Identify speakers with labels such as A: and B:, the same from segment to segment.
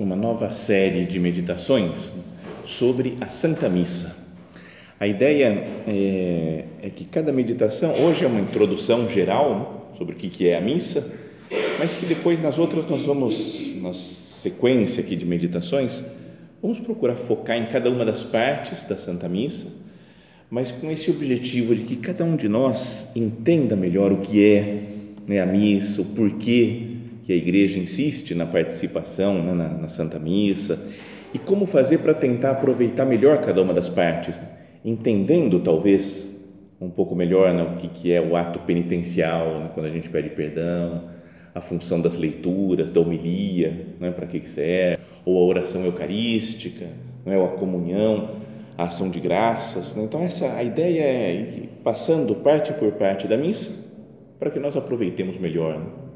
A: uma nova série de meditações sobre a Santa Missa. A ideia é, é que cada meditação, hoje é uma introdução geral né, sobre o que é a missa, mas que depois nas outras nós vamos, na sequência aqui de meditações, vamos procurar focar em cada uma das partes da Santa Missa, mas com esse objetivo de que cada um de nós entenda melhor o que é né, a missa, o porquê que a igreja insiste na participação né, na, na, Santa Missa e como fazer para tentar aproveitar melhor cada uma das partes, entendendo talvez um pouco melhor né, o que, que é o ato penitencial, né, quando a gente pede perdão, a função das leituras, da homilia, né, para que, que serve, ou a oração eucarística, né, ou a comunhão, a ação de graças. Né. Então, essa, a ideia é ir passando parte por parte da missa para que nós aproveitemos melhor.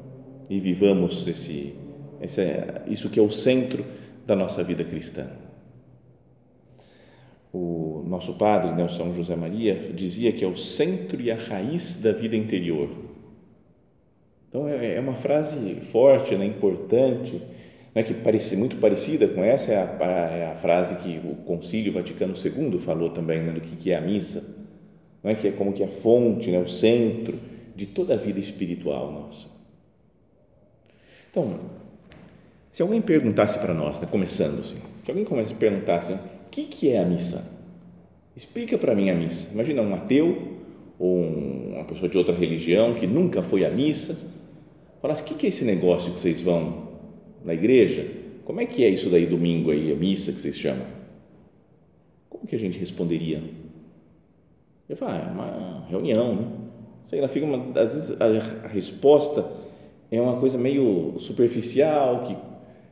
A: Né e vivamos esse, esse, isso que é o centro da nossa vida cristã. O nosso padre, né, São José Maria, dizia que é o centro e a raiz da vida interior. Então é, é uma frase forte, né, importante, né, que parece muito parecida com essa, é a, é a frase que o Concílio Vaticano II falou também, né, do que, que é a missa, não é que é como que a fonte, né, o centro de toda a vida espiritual nossa. Então, se alguém perguntasse para nós, tá começando assim, se alguém começa a perguntasse, o que, que é a missa? Explica para mim a missa. Imagina um ateu ou uma pessoa de outra religião que nunca foi à missa, falasse, o que, que é esse negócio que vocês vão na igreja? Como é que é isso daí domingo aí, a missa que vocês chamam? Como que a gente responderia? Eu falo, ah, é uma reunião, né? Sei lá, fica uma, às vezes a resposta é uma coisa meio superficial, que,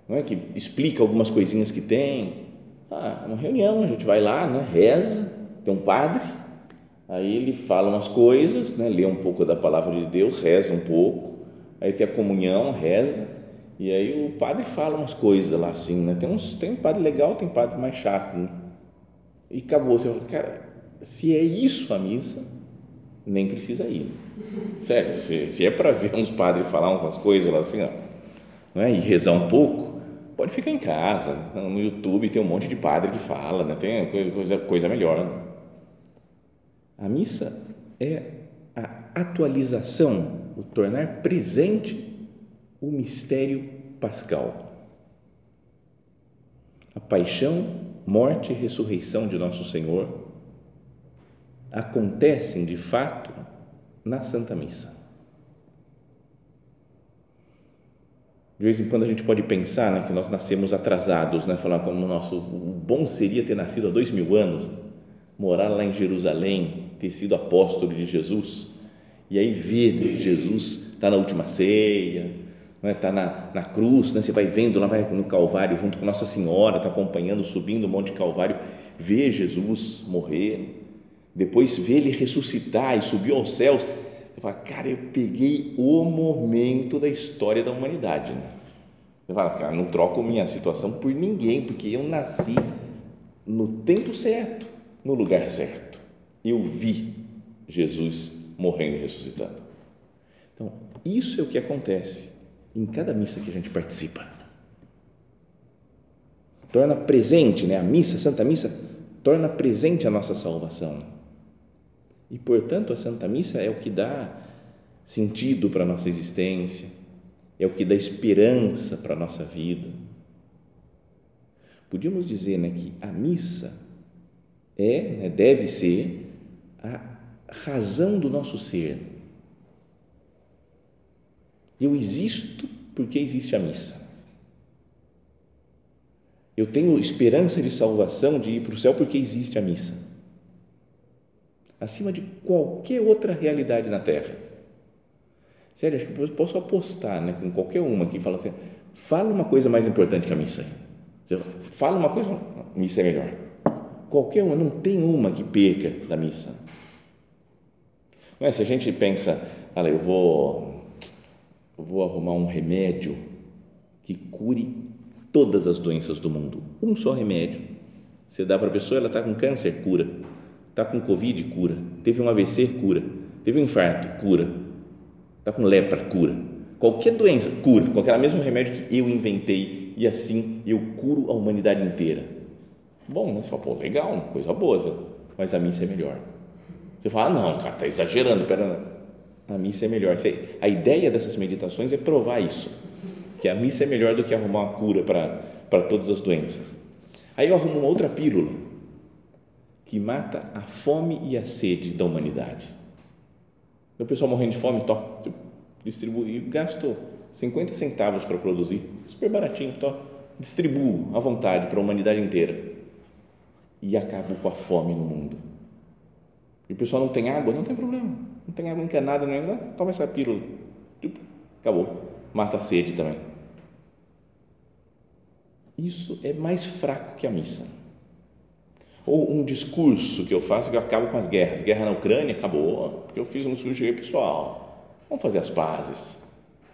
A: não é, que explica algumas coisinhas que tem. Ah, uma reunião, a gente vai lá, né, reza, tem um padre, aí ele fala umas coisas, né, lê um pouco da palavra de Deus, reza um pouco, aí tem a comunhão, reza, e aí o padre fala umas coisas lá assim, né, tem, uns, tem um padre legal, tem um padre mais chato, né? e acabou, você fala, cara, se é isso a missa, nem precisa ir. Sério, se, se é para ver uns padres falar umas coisas assim, ó, não é? e rezar um pouco, pode ficar em casa. No YouTube tem um monte de padre que fala, né? tem coisa, coisa melhor. Né? A missa é a atualização, o tornar presente o mistério pascal. A paixão, morte e ressurreição de nosso Senhor acontecem de fato na Santa Missa. De vez em quando a gente pode pensar né, que nós nascemos atrasados, né, falar como nosso o bom seria ter nascido há dois mil anos, morar lá em Jerusalém, ter sido apóstolo de Jesus, e aí ver Jesus está na última ceia, está é? Tá na, na cruz, né, você vai vendo lá vai no Calvário junto com Nossa Senhora, está acompanhando, subindo o Monte Calvário, ver Jesus morrer, depois vê ele ressuscitar e subiu aos céus, você fala, cara, eu peguei o momento da história da humanidade. Né? Você fala, cara, não troco minha situação por ninguém, porque eu nasci no tempo certo, no lugar certo. Eu vi Jesus morrendo e ressuscitando. Então, isso é o que acontece em cada missa que a gente participa. Torna presente, né? A missa, a Santa Missa, torna presente a nossa salvação e, portanto, a Santa Missa é o que dá sentido para a nossa existência, é o que dá esperança para a nossa vida. podíamos dizer né, que a missa é, né, deve ser a razão do nosso ser. Eu existo porque existe a missa. Eu tenho esperança de salvação, de ir para o céu porque existe a missa. Acima de qualquer outra realidade na Terra. Sério, acho que eu posso apostar né, com qualquer uma que fala assim: fala uma coisa mais importante que a missa. Fala uma coisa, a missa é melhor. Qualquer uma, não tem uma que perca da missa. Se a gente pensa, olha, eu vou, eu vou arrumar um remédio que cure todas as doenças do mundo. Um só remédio. Você dá para a pessoa, ela está com câncer, cura. Está com Covid, cura. Teve um AVC, cura. Teve um infarto, cura. Está com lepra, cura. Qualquer doença, cura. Aquele mesmo remédio que eu inventei e assim eu curo a humanidade inteira Bom, né? Você fala, pô, legal, coisa boa, mas a missa é melhor. Você fala, ah, não, cara, está exagerando, pera, a missa é melhor. A ideia dessas meditações é provar isso, que a missa é melhor do que arrumar uma cura para todas as doenças. Aí eu arrumo uma outra pílula que mata a fome e a sede da humanidade. O pessoal morrendo de fome, to, distribui, gasto 50 centavos para produzir, super baratinho, to, distribuo à vontade para a humanidade inteira e acabo com a fome no mundo. E o pessoal não tem água? Não tem problema. Não tem água encanada, não é? Toma essa pílula. Acabou. Mata a sede também. Isso é mais fraco que a missa. Ou um discurso que eu faço que eu acabo com as guerras. Guerra na Ucrânia, acabou. Porque eu fiz um discurso pessoal. Vamos fazer as pazes.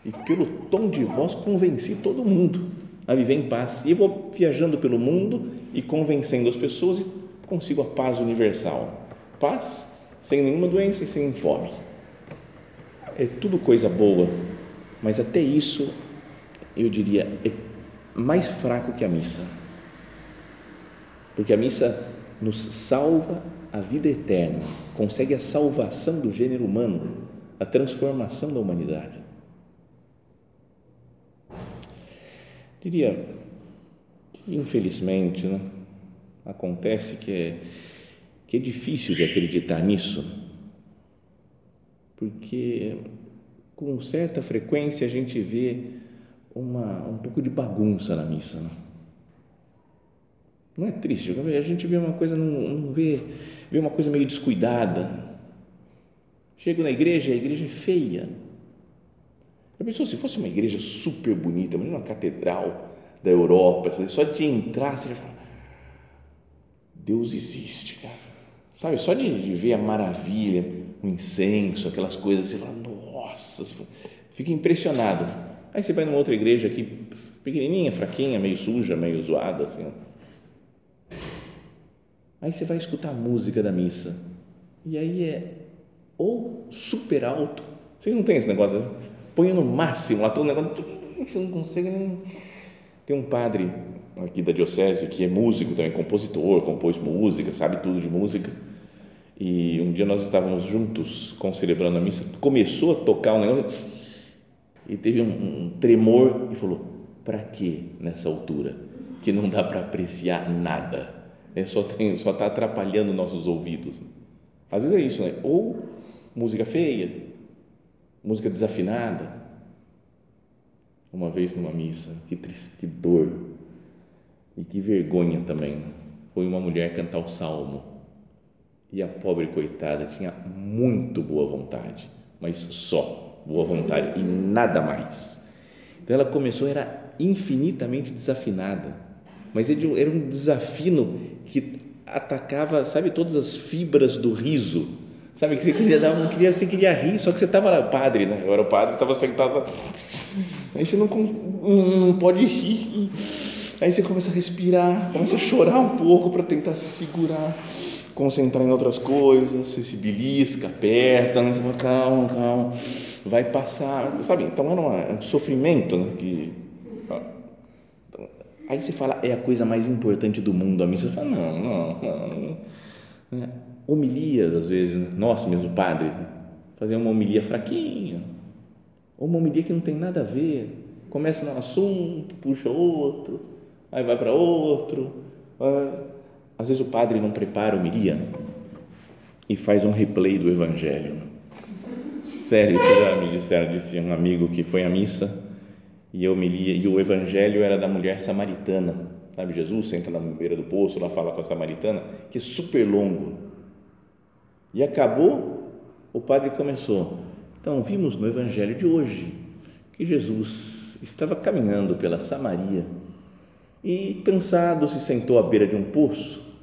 A: E pelo tom de voz convenci todo mundo a viver em paz. E vou viajando pelo mundo e convencendo as pessoas e consigo a paz universal. Paz sem nenhuma doença e sem fome. É tudo coisa boa, mas até isso eu diria é mais fraco que a missa. Porque a missa nos salva a vida eterna, consegue a salvação do gênero humano, a transformação da humanidade. Diria infelizmente, né, acontece que é, que é difícil de acreditar nisso, porque com certa frequência a gente vê uma, um pouco de bagunça na missa. Né? Não é triste? A gente vê uma coisa, não, vê, vê uma coisa meio descuidada. Chego na igreja, a igreja é feia já pensou se fosse uma igreja super bonita, uma catedral da Europa, só de entrar você já fala, Deus existe, cara. Sabe, só de, de ver a maravilha, o incenso, aquelas coisas, você fala, nossa, você fica impressionado. Aí você vai numa outra igreja aqui, pequenininha, fraquinha, meio suja, meio zoada, assim. Aí você vai escutar a música da missa, e aí é ou super alto, vocês não tem esse negócio, assim? põe no máximo lá todo negócio, você não consegue nem. Tem um padre aqui da diocese que é músico também, compositor, compôs música, sabe tudo de música. E um dia nós estávamos juntos concelebrando a missa, começou a tocar um negócio e teve um, um tremor e falou: para que nessa altura que não dá para apreciar nada? É, só tem, só está atrapalhando nossos ouvidos. Às vezes é isso, né? Ou música feia, música desafinada. Uma vez numa missa, que triste, que dor e que vergonha também. Foi uma mulher cantar o salmo e a pobre coitada tinha muito boa vontade, mas só boa vontade e nada mais. Então ela começou, era infinitamente desafinada, mas era um desafino que atacava, sabe, todas as fibras do riso Sabe que você queria dar, queria, você queria rir, só que você estava lá, padre, né? Eu era o padre, estava sentado. Aí você não, não pode rir. Aí você começa a respirar, começa a chorar um pouco para tentar se segurar, concentrar em outras coisas, você se belisca, aperta, né? calma, calma, vai passar, sabe? Então era uma, um sofrimento, né? Que, aí você fala, é a coisa mais importante do mundo, a missa, você fala, não, não, não. É homilias, às vezes, né? nós mesmo, padres, né? fazer uma homilia fraquinha, ou uma homilia que não tem nada a ver, começa num assunto, puxa outro, aí vai para outro. Às vezes o padre não prepara o miria e faz um replay do evangelho. Sério, isso já me disseram, disse um amigo que foi à missa e eu me lia, e o evangelho era da mulher samaritana. Sabe, Jesus senta na beira do poço, lá fala com a samaritana, que é super longo. E acabou, o padre começou. Então, vimos no evangelho de hoje que Jesus estava caminhando pela Samaria e, cansado, se sentou à beira de um poço,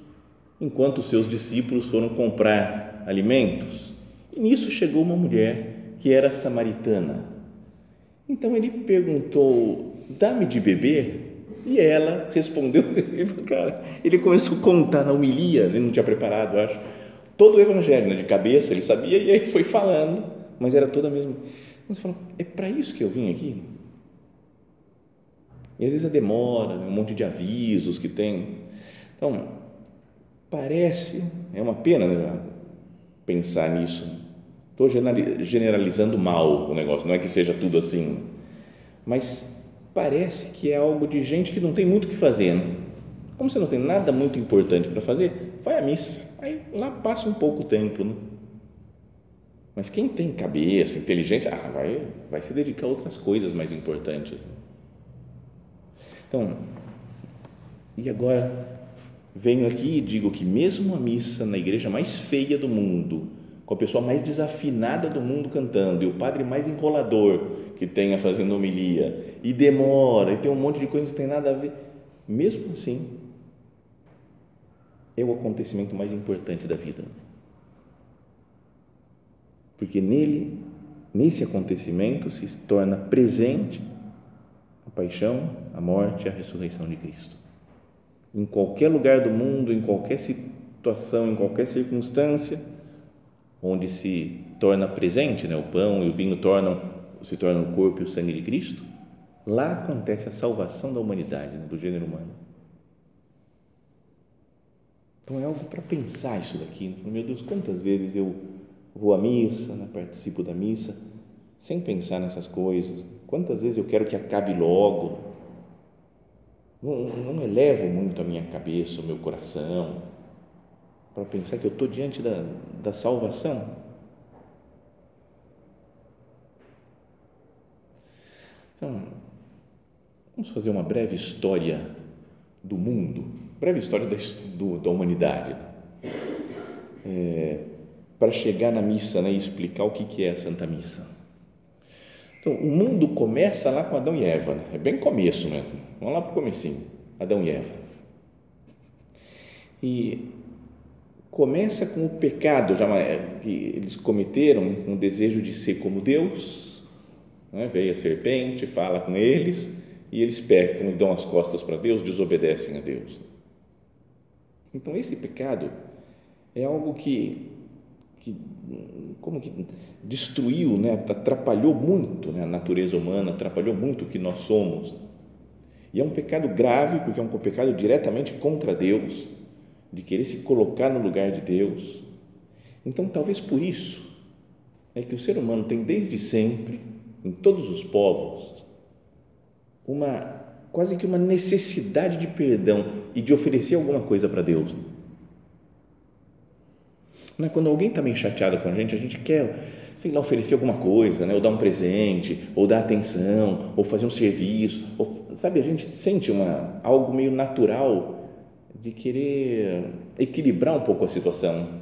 A: enquanto seus discípulos foram comprar alimentos. E nisso chegou uma mulher que era samaritana. Então ele perguntou: Dá-me de beber? E ela respondeu, cara, ele começou a contar na homilia, ele não tinha preparado, acho, todo o evangelho, né, de cabeça, ele sabia, e aí foi falando, mas era toda a mesma. Nós falamos, é para isso que eu vim aqui? E às vezes a demora, né, um monte de avisos que tem. Então, parece, é uma pena né, pensar nisso. Estou generalizando mal o negócio, não é que seja tudo assim, mas parece que é algo de gente que não tem muito o que fazer. Né? Como você não tem nada muito importante para fazer, vai à missa. Aí lá passa um pouco tempo. Né? Mas quem tem cabeça, inteligência, ah, vai, vai se dedicar a outras coisas mais importantes. Né? Então, e agora venho aqui e digo que mesmo a missa na igreja mais feia do mundo, com a pessoa mais desafinada do mundo cantando e o padre mais enrolador que tenha fazendo homilia e demora e tem um monte de coisas que não tem nada a ver, mesmo assim é o acontecimento mais importante da vida. Porque nele, nesse acontecimento se torna presente a paixão, a morte a ressurreição de Cristo. Em qualquer lugar do mundo, em qualquer situação, em qualquer circunstância, onde se torna presente, né, o pão e o vinho tornam, se tornam o corpo e o sangue de Cristo, lá acontece a salvação da humanidade, né, do gênero humano. Então é algo para pensar isso daqui. Né? Meu Deus, quantas vezes eu vou à missa, né, participo da missa, sem pensar nessas coisas. Quantas vezes eu quero que acabe logo. Não, não elevo muito a minha cabeça, o meu coração para pensar que eu estou diante da, da salvação. Então, vamos fazer uma breve história do mundo, breve história da, do, da humanidade, é, para chegar na missa né, e explicar o que, que é a Santa Missa. Então, o mundo começa lá com Adão e Eva, né? é bem começo mesmo, vamos lá para o comecinho, Adão e Eva. E começa com o pecado já que eles cometeram, né, com o desejo de ser como Deus. Né? Veio a serpente, fala com eles e eles pecam e dão as costas para Deus, desobedecem a Deus. Então esse pecado é algo que, que como que destruiu, né? atrapalhou muito né? a natureza humana, atrapalhou muito o que nós somos. E é um pecado grave porque é um pecado diretamente contra Deus de querer se colocar no lugar de Deus. Então, talvez por isso é que o ser humano tem desde sempre, em todos os povos, uma quase que uma necessidade de perdão e de oferecer alguma coisa para Deus. Não é? Quando alguém está meio chateado com a gente, a gente quer, sei lá, oferecer alguma coisa, né? ou dar um presente, ou dar atenção, ou fazer um serviço, ou, sabe, a gente sente uma, algo meio natural de querer equilibrar um pouco a situação.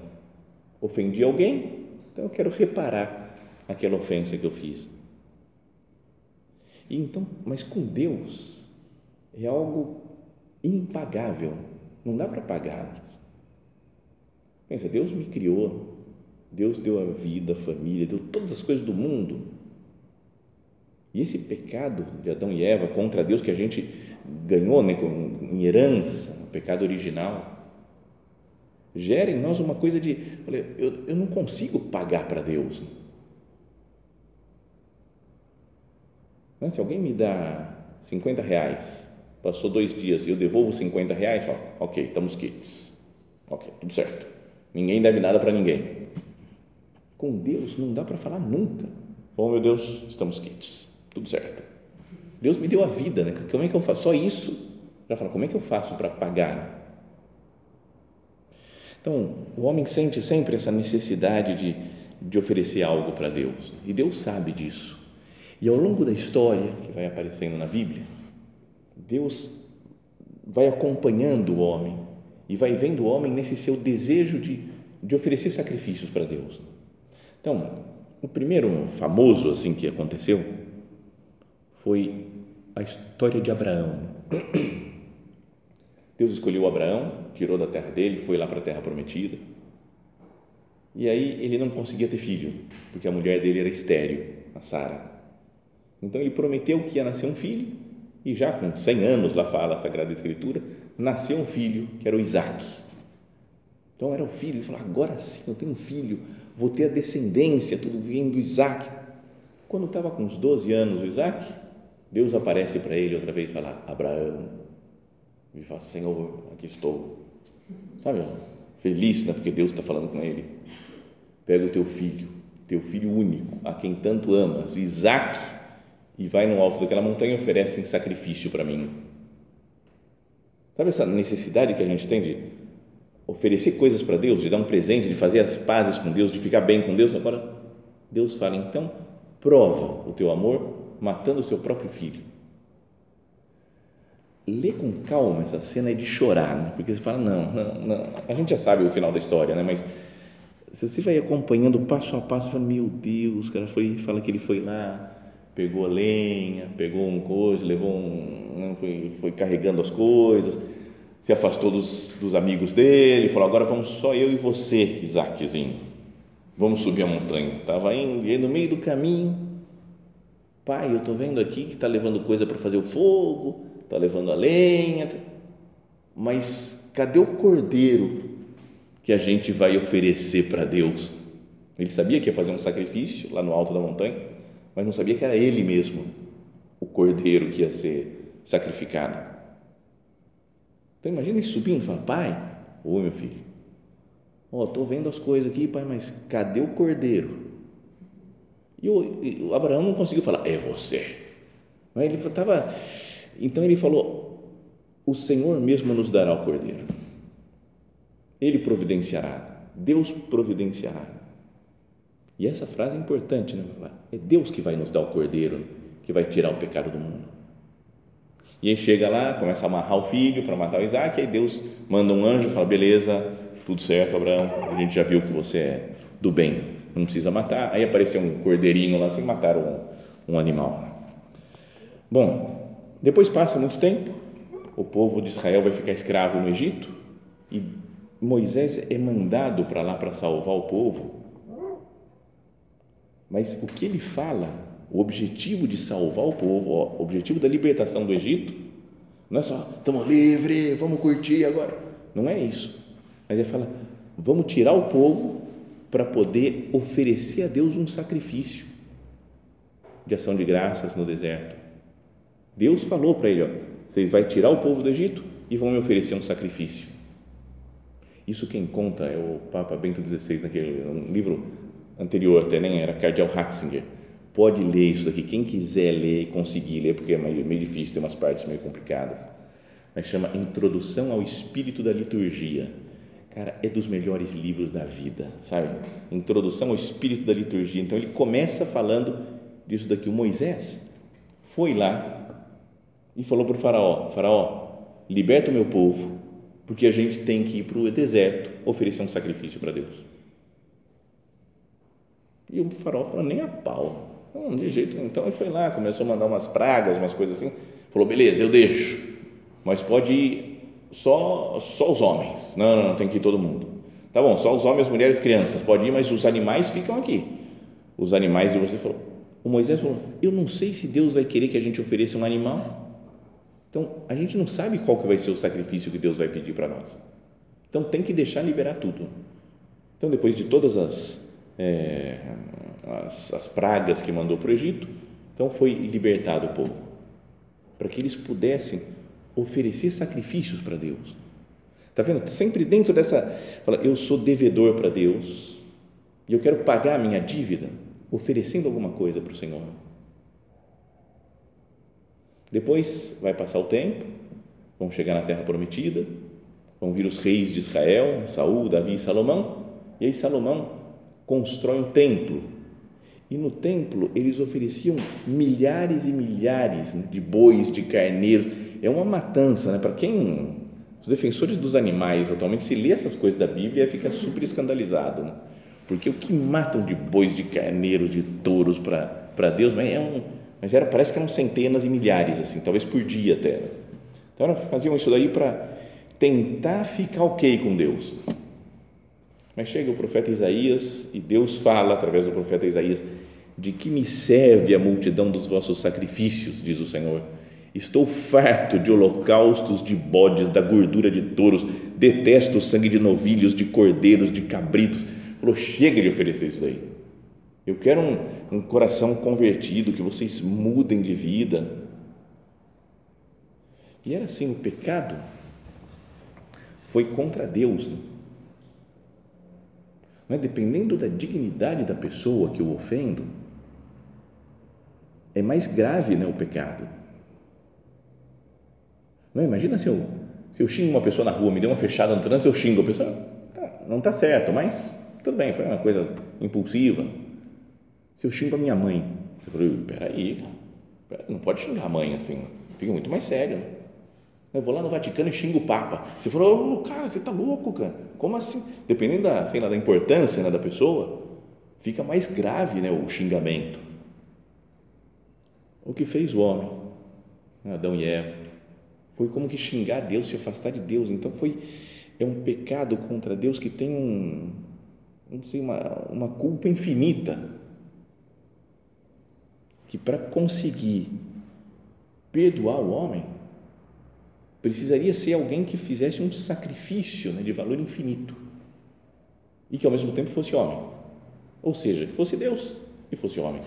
A: Ofendi alguém, então eu quero reparar aquela ofensa que eu fiz. E então, mas com Deus é algo impagável, não dá para pagar. Pensa, Deus me criou, Deus deu a vida, a família, deu todas as coisas do mundo. E esse pecado de Adão e Eva contra Deus que a gente ganhou né, em herança, pecado original, gera em nós uma coisa de, olha, eu, eu não consigo pagar para Deus. Né, se alguém me dá 50 reais, passou dois dias e eu devolvo 50 reais, falo, ok, estamos quites. Ok, tudo certo. Ninguém deve nada para ninguém. Com Deus não dá para falar nunca. Oh, meu Deus, estamos quites. Tudo certo. Deus me deu a vida, né? Como é que eu faço? Só isso Já fala, como é que eu faço para pagar? Então, o homem sente sempre essa necessidade de, de oferecer algo para Deus. E Deus sabe disso. E ao longo da história que vai aparecendo na Bíblia, Deus vai acompanhando o homem e vai vendo o homem nesse seu desejo de, de oferecer sacrifícios para Deus. Então, o primeiro famoso assim que aconteceu foi a história de Abraão. Deus escolheu Abraão, tirou da terra dele, foi lá para a terra prometida. E aí ele não conseguia ter filho, porque a mulher dele era estéril, a Sara. Então ele prometeu que ia nascer um filho, e já com 100 anos, lá fala a Sagrada Escritura, nasceu um filho, que era o Isaac. Então era o filho, ele falou: agora sim eu tenho um filho, vou ter a descendência, tudo vem do Isaac. Quando estava com uns 12 anos o Isaac, Deus aparece para ele outra vez e fala: Abraão e fala, Senhor, aqui estou. Sabe, feliz, né? porque Deus está falando com ele. Pega o teu filho, teu filho único, a quem tanto amas, Isaac, e vai no alto daquela montanha e oferece em sacrifício para mim. Sabe essa necessidade que a gente tem de oferecer coisas para Deus, de dar um presente, de fazer as pazes com Deus, de ficar bem com Deus? Agora, Deus fala, então, prova o teu amor matando o seu próprio filho lê com calma essa cena é de chorar, né? porque você fala, não, não, não, a gente já sabe o final da história, né? mas se você vai acompanhando passo a passo, fala, meu Deus, cara, foi, fala que ele foi lá, pegou a lenha, pegou um coisa, levou um, né? foi, foi carregando as coisas, se afastou dos, dos amigos dele, falou, agora vamos só eu e você, Isaaczinho, vamos subir a montanha, estava indo, e no meio do caminho, pai, eu estou vendo aqui que está levando coisa para fazer o fogo, está levando a lenha, mas cadê o cordeiro que a gente vai oferecer para Deus? Ele sabia que ia fazer um sacrifício lá no alto da montanha, mas não sabia que era ele mesmo o cordeiro que ia ser sacrificado. Então imagina ele subindo e falando, pai, oi meu filho, ó, estou vendo as coisas aqui, pai, mas cadê o cordeiro? E o, e o Abraão não conseguiu falar, é você. Ele estava então ele falou: O Senhor mesmo nos dará o cordeiro. Ele providenciará. Deus providenciará. E essa frase é importante, né? É Deus que vai nos dar o cordeiro, que vai tirar o pecado do mundo. E aí chega lá, começa a amarrar o filho para matar o Isaac, aí Deus manda um anjo e fala: beleza, tudo certo, Abraão, a gente já viu que você é do bem, não precisa matar. Aí apareceu um cordeirinho lá, sem matar um, um animal. Bom, depois passa muito tempo, o povo de Israel vai ficar escravo no Egito e Moisés é mandado para lá para salvar o povo. Mas o que ele fala, o objetivo de salvar o povo, o objetivo da libertação do Egito, não é só estamos livres, vamos curtir agora. Não é isso. Mas ele fala, vamos tirar o povo para poder oferecer a Deus um sacrifício de ação de graças no deserto. Deus falou para ele: ó, vocês vai tirar o povo do Egito e vão me oferecer um sacrifício. Isso quem conta é o Papa Bento XVI, naquele um livro anterior até, nem era Cardeal Ratzinger. Pode ler isso daqui, quem quiser ler e conseguir ler, porque é meio, meio difícil, tem umas partes meio complicadas. Mas chama Introdução ao Espírito da Liturgia. Cara, é dos melhores livros da vida, sabe? Introdução ao Espírito da Liturgia. Então ele começa falando disso daqui. O Moisés foi lá e falou para o faraó, faraó, liberta o meu povo, porque a gente tem que ir para o deserto oferecer um sacrifício para Deus. E o faraó falou, nem a pau. Não, de jeito Então ele foi lá, começou a mandar umas pragas, umas coisas assim. Falou, beleza, eu deixo, mas pode ir só, só os homens. Não, não, não, tem que ir todo mundo. Tá bom, só os homens, mulheres, crianças. Pode ir, mas os animais ficam aqui. Os animais, e você falou. O Moisés falou, eu não sei se Deus vai querer que a gente ofereça um animal então, a gente não sabe qual que vai ser o sacrifício que Deus vai pedir para nós. Então, tem que deixar liberar tudo. Então, depois de todas as, é, as, as pragas que mandou para o Egito, então foi libertado o povo, para que eles pudessem oferecer sacrifícios para Deus. Está vendo? Sempre dentro dessa, fala, eu sou devedor para Deus e eu quero pagar a minha dívida oferecendo alguma coisa para o Senhor. Depois vai passar o tempo, vão chegar na terra prometida, vão vir os reis de Israel, Saul, Davi e Salomão, e aí Salomão constrói um templo. E no templo eles ofereciam milhares e milhares de bois, de carneiros. É uma matança, né? Para quem os defensores dos animais atualmente se lê essas coisas da Bíblia fica super escandalizado, né? porque o que matam de bois, de carneiros, de touros para Deus, mas é um, mas era parece que eram centenas e milhares assim, talvez por dia até. Né? Então faziam isso daí para tentar ficar ok com Deus. Mas chega o profeta Isaías e Deus fala através do profeta Isaías: De que me serve a multidão dos vossos sacrifícios, diz o Senhor. Estou farto de holocaustos de bodes, da gordura de touros, detesto o sangue de novilhos, de cordeiros, de cabritos. Falou: chega de oferecer isso daí. Eu quero um, um coração convertido, que vocês mudem de vida. E era assim: o pecado foi contra Deus. Né? Não é? Dependendo da dignidade da pessoa que eu ofendo, é mais grave né, o pecado. Não? Imagina se eu, se eu xingo uma pessoa na rua, me deu uma fechada no trânsito, eu xingo a pessoa, tá, não está certo, mas tudo bem, foi uma coisa impulsiva. Se eu xingo a minha mãe, você falou, peraí, peraí, não pode xingar a mãe assim, fica muito mais sério. Eu vou lá no Vaticano e xingo o Papa. Você falou, oh, cara, você está louco, cara. Como assim? Dependendo da, sei lá, da importância né, da pessoa, fica mais grave né, o xingamento. O que fez o homem, Adão e Eva, foi como que xingar Deus, se afastar de Deus. Então foi é um pecado contra Deus que tem um, não sei, uma, uma culpa infinita. Que para conseguir perdoar o homem, precisaria ser alguém que fizesse um sacrifício né, de valor infinito e que ao mesmo tempo fosse homem. Ou seja, fosse Deus e fosse homem.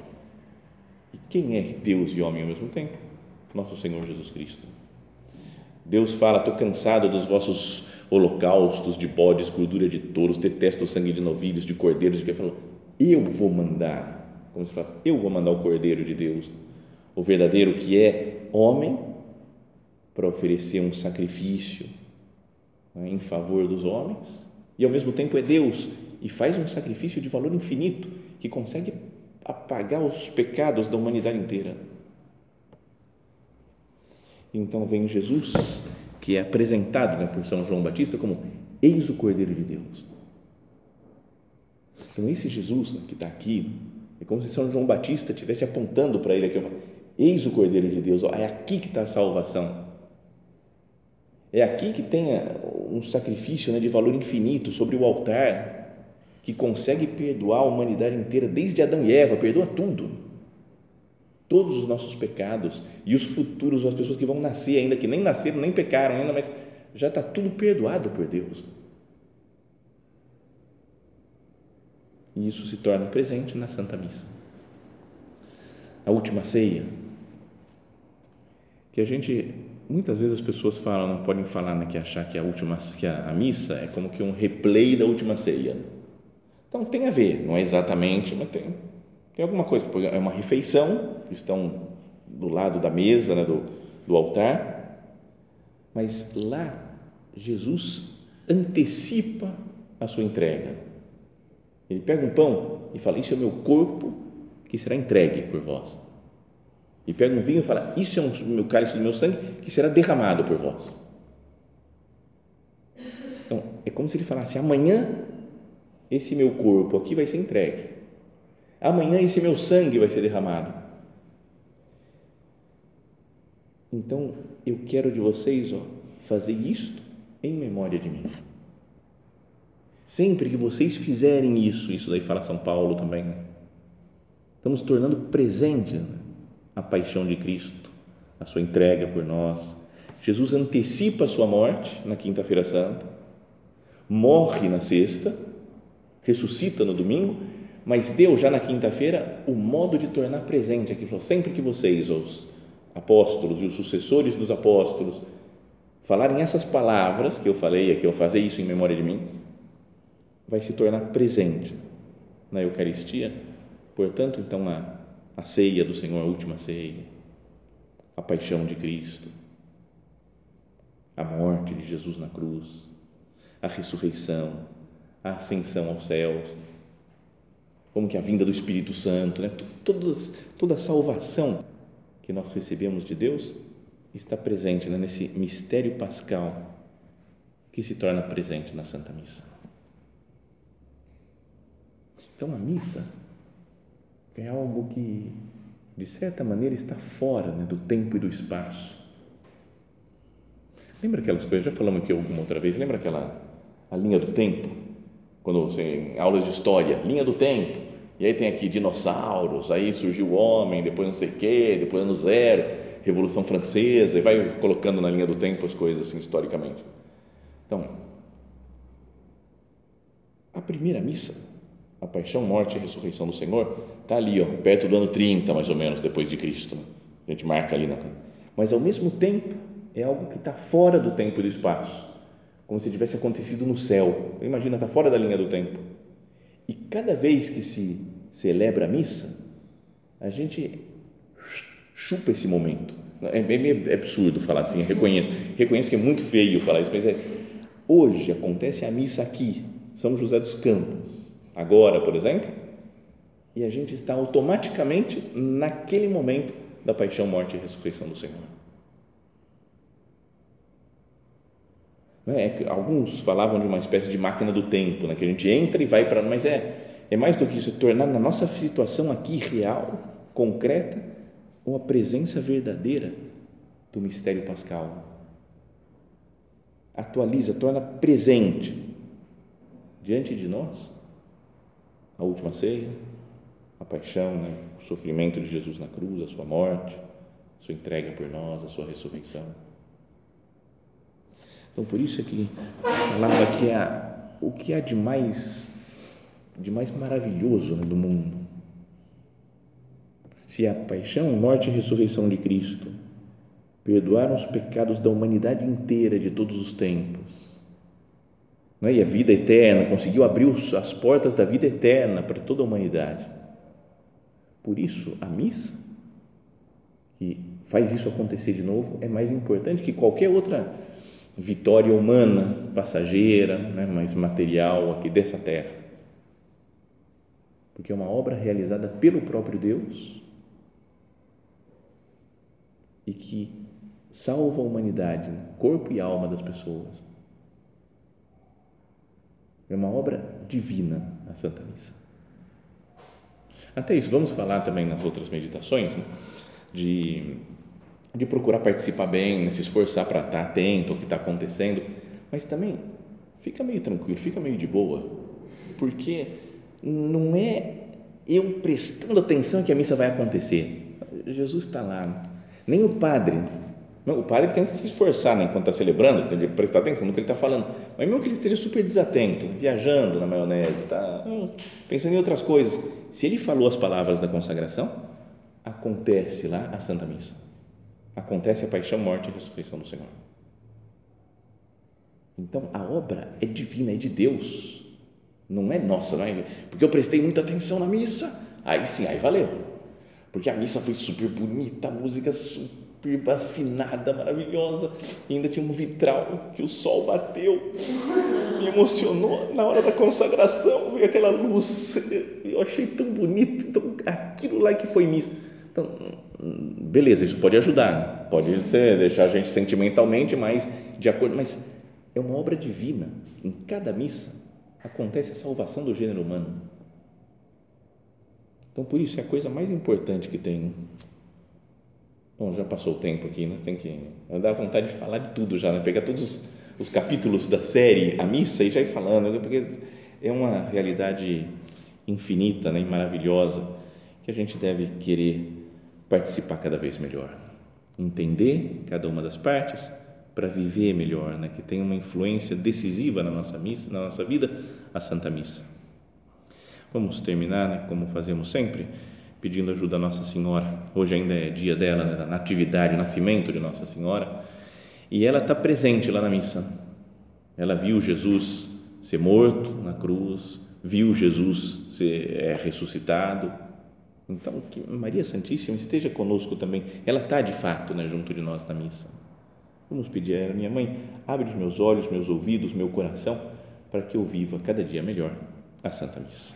A: E quem é Deus e homem ao mesmo tempo? Nosso Senhor Jesus Cristo. Deus fala: Estou cansado dos vossos holocaustos de bodes, gordura de touros, detesto o sangue de novilhos, de cordeiros. De que falou: Eu vou mandar, como se fala, eu vou mandar o cordeiro de Deus, o verdadeiro que é homem para oferecer um sacrifício né, em favor dos homens e ao mesmo tempo é Deus e faz um sacrifício de valor infinito que consegue apagar os pecados da humanidade inteira. Então vem Jesus, que é apresentado né, por São João Batista como eis o Cordeiro de Deus. Então esse Jesus né, que está aqui, é como se São João Batista estivesse apontando para ele aqui, eis o Cordeiro de Deus, é aqui que está a salvação é aqui que tem um sacrifício né, de valor infinito sobre o altar, que consegue perdoar a humanidade inteira, desde Adão e Eva, perdoa tudo. Todos os nossos pecados e os futuros, as pessoas que vão nascer ainda, que nem nasceram, nem pecaram ainda, mas já está tudo perdoado por Deus. E isso se torna presente na Santa Missa. A última ceia, que a gente muitas vezes as pessoas falam, não podem falar né, que achar que a última que a, a, missa é como que um replay da última ceia. Então tem a ver, não é exatamente, mas tem, tem alguma coisa. É uma refeição, estão do lado da mesa, né, do, do altar, mas lá Jesus antecipa a sua entrega. Ele pega um pão e fala: Isso é o meu corpo que será entregue por vós e pega um vinho e fala: Isso é um meu cálice do meu sangue que será derramado por vós. Então, é como se ele falasse: amanhã esse meu corpo aqui vai ser entregue. Amanhã esse meu sangue vai ser derramado. Então, eu quero de vocês ó, fazer isto em memória de mim. Sempre que vocês fizerem isso, isso daí fala São Paulo também, né? estamos tornando presente né? a paixão de Cristo, a sua entrega por nós. Jesus antecipa a sua morte na quinta-feira santa, morre na sexta, ressuscita no domingo, mas deu já na quinta-feira o modo de tornar presente aqui, falou, sempre que vocês, os apóstolos e os sucessores dos apóstolos, falarem essas palavras que eu falei aqui, eu fazer isso em memória de mim, vai se tornar presente na Eucaristia. Portanto, então, a a ceia do Senhor, a última ceia, a paixão de Cristo. a morte de Jesus na cruz, a ressurreição, a ascensão aos céus, como que a vinda do Espírito Santo, né? Todas, toda a salvação que nós recebemos de Deus está presente né? nesse mistério pascal que se torna presente na Santa Missa. Então a missa é algo que, de certa maneira, está fora né, do tempo e do espaço. Lembra aquelas coisas, já falamos aqui alguma outra vez, lembra aquela a linha do tempo? Quando você, em aulas de história, linha do tempo, e aí tem aqui dinossauros, aí surgiu o homem, depois não sei o quê, depois ano zero, Revolução Francesa, e vai colocando na linha do tempo as coisas assim, historicamente. Então, a primeira missa, a paixão, morte e ressurreição do Senhor, está ali, ó, perto do ano 30, mais ou menos, depois de Cristo. A gente marca ali na. Mas, ao mesmo tempo, é algo que está fora do tempo e do espaço, como se tivesse acontecido no céu. Imagina, está fora da linha do tempo. E cada vez que se celebra a missa, a gente chupa esse momento. É meio absurdo falar assim, reconheço, reconheço que é muito feio falar isso, mas é, hoje acontece a missa aqui, São José dos Campos, agora, por exemplo, e a gente está automaticamente naquele momento da paixão, morte e ressurreição do Senhor. É, alguns falavam de uma espécie de máquina do tempo, né, que a gente entra e vai para. Mas é, é mais do que isso, tornar na nossa situação aqui real, concreta, uma presença verdadeira do mistério pascal. Atualiza, torna presente diante de nós a última ceia, a paixão, né, o sofrimento de Jesus na cruz, a sua morte, a sua entrega por nós, a sua ressurreição então, por isso é que falava que há, o que há de mais, de mais maravilhoso no mundo, se a paixão, morte e ressurreição de Cristo perdoaram os pecados da humanidade inteira de todos os tempos, não é? e a vida eterna, conseguiu abrir as portas da vida eterna para toda a humanidade. Por isso, a missa, que faz isso acontecer de novo, é mais importante que qualquer outra vitória humana, passageira, né, mais material aqui dessa terra. Porque é uma obra realizada pelo próprio Deus e que salva a humanidade, corpo e alma das pessoas. É uma obra divina a Santa Missa. Até isso, vamos falar também nas outras meditações né, de de procurar participar bem, né, se esforçar para estar atento ao que está acontecendo, mas também fica meio tranquilo, fica meio de boa, porque não é eu prestando atenção que a missa vai acontecer. Jesus está lá, nem o padre. O padre tem que se esforçar né, enquanto está celebrando, tem que prestar atenção no que ele está falando. Mas mesmo que ele esteja super desatento, viajando na maionese, tá pensando em outras coisas, se ele falou as palavras da consagração, acontece lá a Santa Missa acontece a paixão, morte e ressurreição do Senhor. Então a obra é divina, é de Deus, não é nossa, não é? Porque eu prestei muita atenção na missa, aí sim, aí valeu. Porque a missa foi super bonita, a música super afinada, maravilhosa, e ainda tinha um vitral que o sol bateu, me emocionou na hora da consagração, veio aquela luz, eu achei tão bonito, então aquilo lá que foi missa. Então, beleza, isso pode ajudar, né? pode ser, deixar a gente sentimentalmente mais de acordo, mas é uma obra divina. Em cada missa acontece a salvação do gênero humano. Então, por isso é a coisa mais importante que tem. Bom, já passou o tempo aqui, né? Tem que dar vontade de falar de tudo já, né? Pegar todos os, os capítulos da série, a missa e já ir falando, né? porque é uma realidade infinita, né? E maravilhosa que a gente deve querer participar cada vez melhor, entender cada uma das partes para viver melhor, né? que tem uma influência decisiva na nossa missa, na nossa vida, a Santa Missa. Vamos terminar, né, como fazemos sempre, pedindo ajuda a Nossa Senhora. Hoje ainda é dia dela, né, da natividade, o nascimento de Nossa Senhora, e ela está presente lá na missa. Ela viu Jesus ser morto na cruz, viu Jesus ser é, ressuscitado, então, que Maria Santíssima esteja conosco também. Ela está de fato né, junto de nós na missa. Vamos pedir a ela, minha mãe, abre os meus olhos, meus ouvidos, meu coração, para que eu viva cada dia melhor a Santa Missa.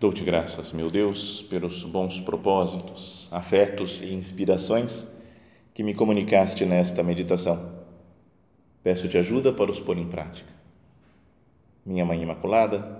A: Dou-te graças, meu Deus, pelos bons propósitos, afetos e inspirações que me comunicaste nesta meditação. Peço-te ajuda para os pôr em prática. Minha Mãe Imaculada,